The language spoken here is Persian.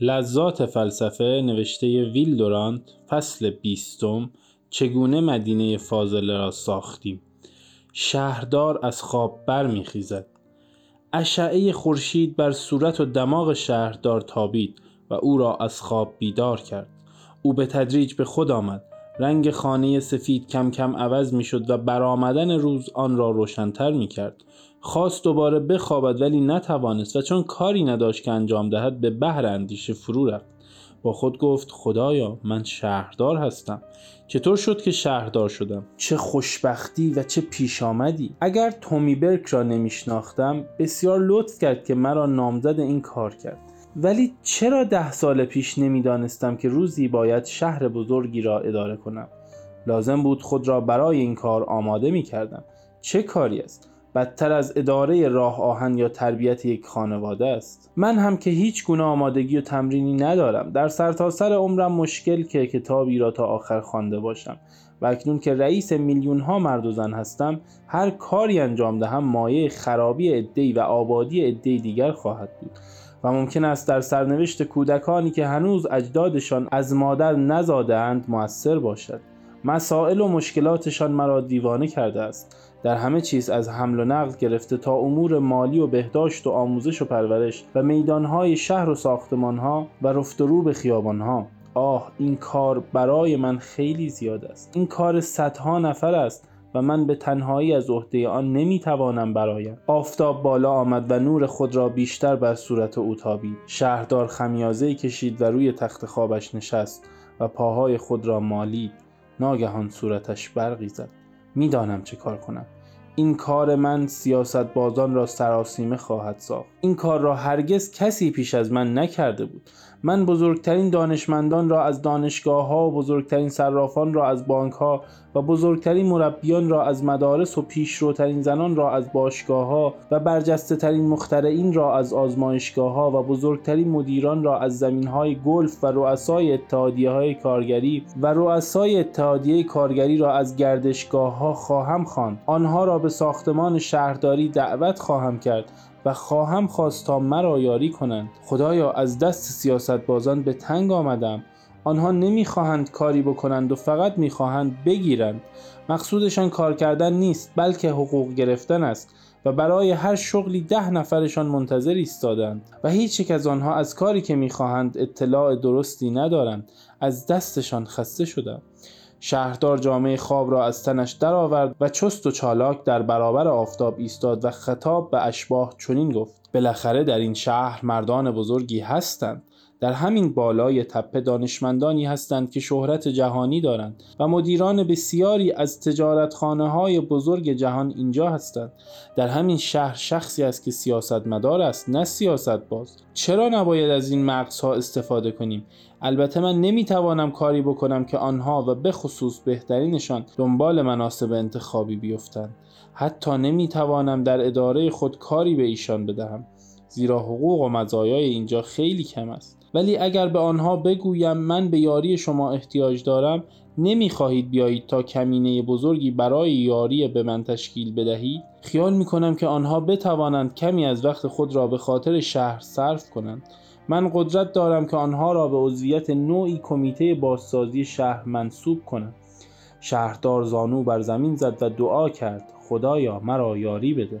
لذات فلسفه نوشته ویل دورانت فصل بیستم چگونه مدینه فاضله را ساختیم. شهردار از خواب برمیخیزد. اشعه خورشید بر صورت و دماغ شهردار تابید و او را از خواب بیدار کرد. او به تدریج به خود آمد. رنگ خانه سفید کم کم عوض می شد و برآمدن روز آن را روشنتر می کرد. خواست دوباره بخوابد ولی نتوانست و چون کاری نداشت که انجام دهد به بهر اندیشه فرو رفت. با خود گفت خدایا من شهردار هستم چطور شد که شهردار شدم چه خوشبختی و چه پیش آمدی اگر تومی برک را نمیشناختم بسیار لطف کرد که مرا نامزد این کار کرد ولی چرا ده سال پیش نمی‌دانستم که روزی باید شهر بزرگی را اداره کنم؟ لازم بود خود را برای این کار آماده می کردم چه کاری است؟ بدتر از اداره راه آهن یا تربیت یک خانواده است. من هم که هیچ گونه آمادگی و تمرینی ندارم. در سرتاسر سر عمرم مشکل که کتابی را تا آخر خوانده باشم. و اکنون که رئیس میلیون ها مرد و زن هستم هر کاری انجام دهم مایه خرابی عدهای و آبادی عدهای دیگر خواهد بود. و ممکن است در سرنوشت کودکانی که هنوز اجدادشان از مادر نزادهاند موثر باشد. مسائل و مشکلاتشان مرا دیوانه کرده است. در همه چیز از حمل و نقل گرفته تا امور مالی و بهداشت و آموزش و پرورش و میدانهای شهر و ساختمانها و رفت و رو خیابانها. آه این کار برای من خیلی زیاد است. این کار صدها نفر است و من به تنهایی از عهده آن نمی‌توانم برایم آفتاب بالا آمد و نور خود را بیشتر بر صورت او تابید. شهردار خمیازه کشید و روی تخت خوابش نشست و پاهای خود را مالید. ناگهان صورتش برقی زد. می‌دانم چه کار کنم. این کار من سیاست بازان را سراسیمه خواهد ساخت. این کار را هرگز کسی پیش از من نکرده بود. من بزرگترین دانشمندان را از دانشگاه ها و بزرگترین صرافان را از بانک ها و بزرگترین مربیان را از مدارس و پیشروترین زنان را از باشگاه ها و برجسته ترین مخترعین را از آزمایشگاه ها و بزرگترین مدیران را از زمین های گلف و رؤسای اتحادیه های کارگری و رؤسای اتحادیه کارگری را از گردشگاه ها خواهم خواند. آنها را به ساختمان شهرداری دعوت خواهم کرد و خواهم خواست تا مرا یاری کنند. خدایا از دست سیاست بازان به تنگ آمدم. آنها نمی‌خواهند کاری بکنند و فقط می‌خواهند بگیرند. مقصودشان کار کردن نیست بلکه حقوق گرفتن است و برای هر شغلی ده نفرشان منتظر ایستادند و هیچ یک از آنها از کاری که می‌خواهند اطلاع درستی ندارند. از دستشان خسته شدم. شهردار جامعه خواب را از تنش درآورد و چست و چالاک در برابر آفتاب ایستاد و خطاب به اشباه چنین گفت بالاخره در این شهر مردان بزرگی هستند در همین بالای تپه دانشمندانی هستند که شهرت جهانی دارند و مدیران بسیاری از تجارتخانه های بزرگ جهان اینجا هستند. در همین شهر شخصی است که سیاستمدار است نه سیاست باز چرا نباید از این مغزها استفاده کنیم؟ البته من نمی‌توانم کاری بکنم که آنها و به خصوص بهترینشان دنبال مناسب انتخابی بیفتند. حتی نمی‌توانم در اداره خود کاری به ایشان بدهم زیرا حقوق و مزایای اینجا خیلی کم است. ولی اگر به آنها بگویم من به یاری شما احتیاج دارم نمی‌خواهید بیایید تا کمینه بزرگی برای یاری به من تشکیل بدهید؟ خیال می‌کنم که آنها بتوانند کمی از وقت خود را به خاطر شهر صرف کنند. من قدرت دارم که آنها را به عضویت نوعی کمیته بازسازی شهر منصوب کنم. شهردار زانو بر زمین زد و دعا کرد خدایا مرا یاری بده.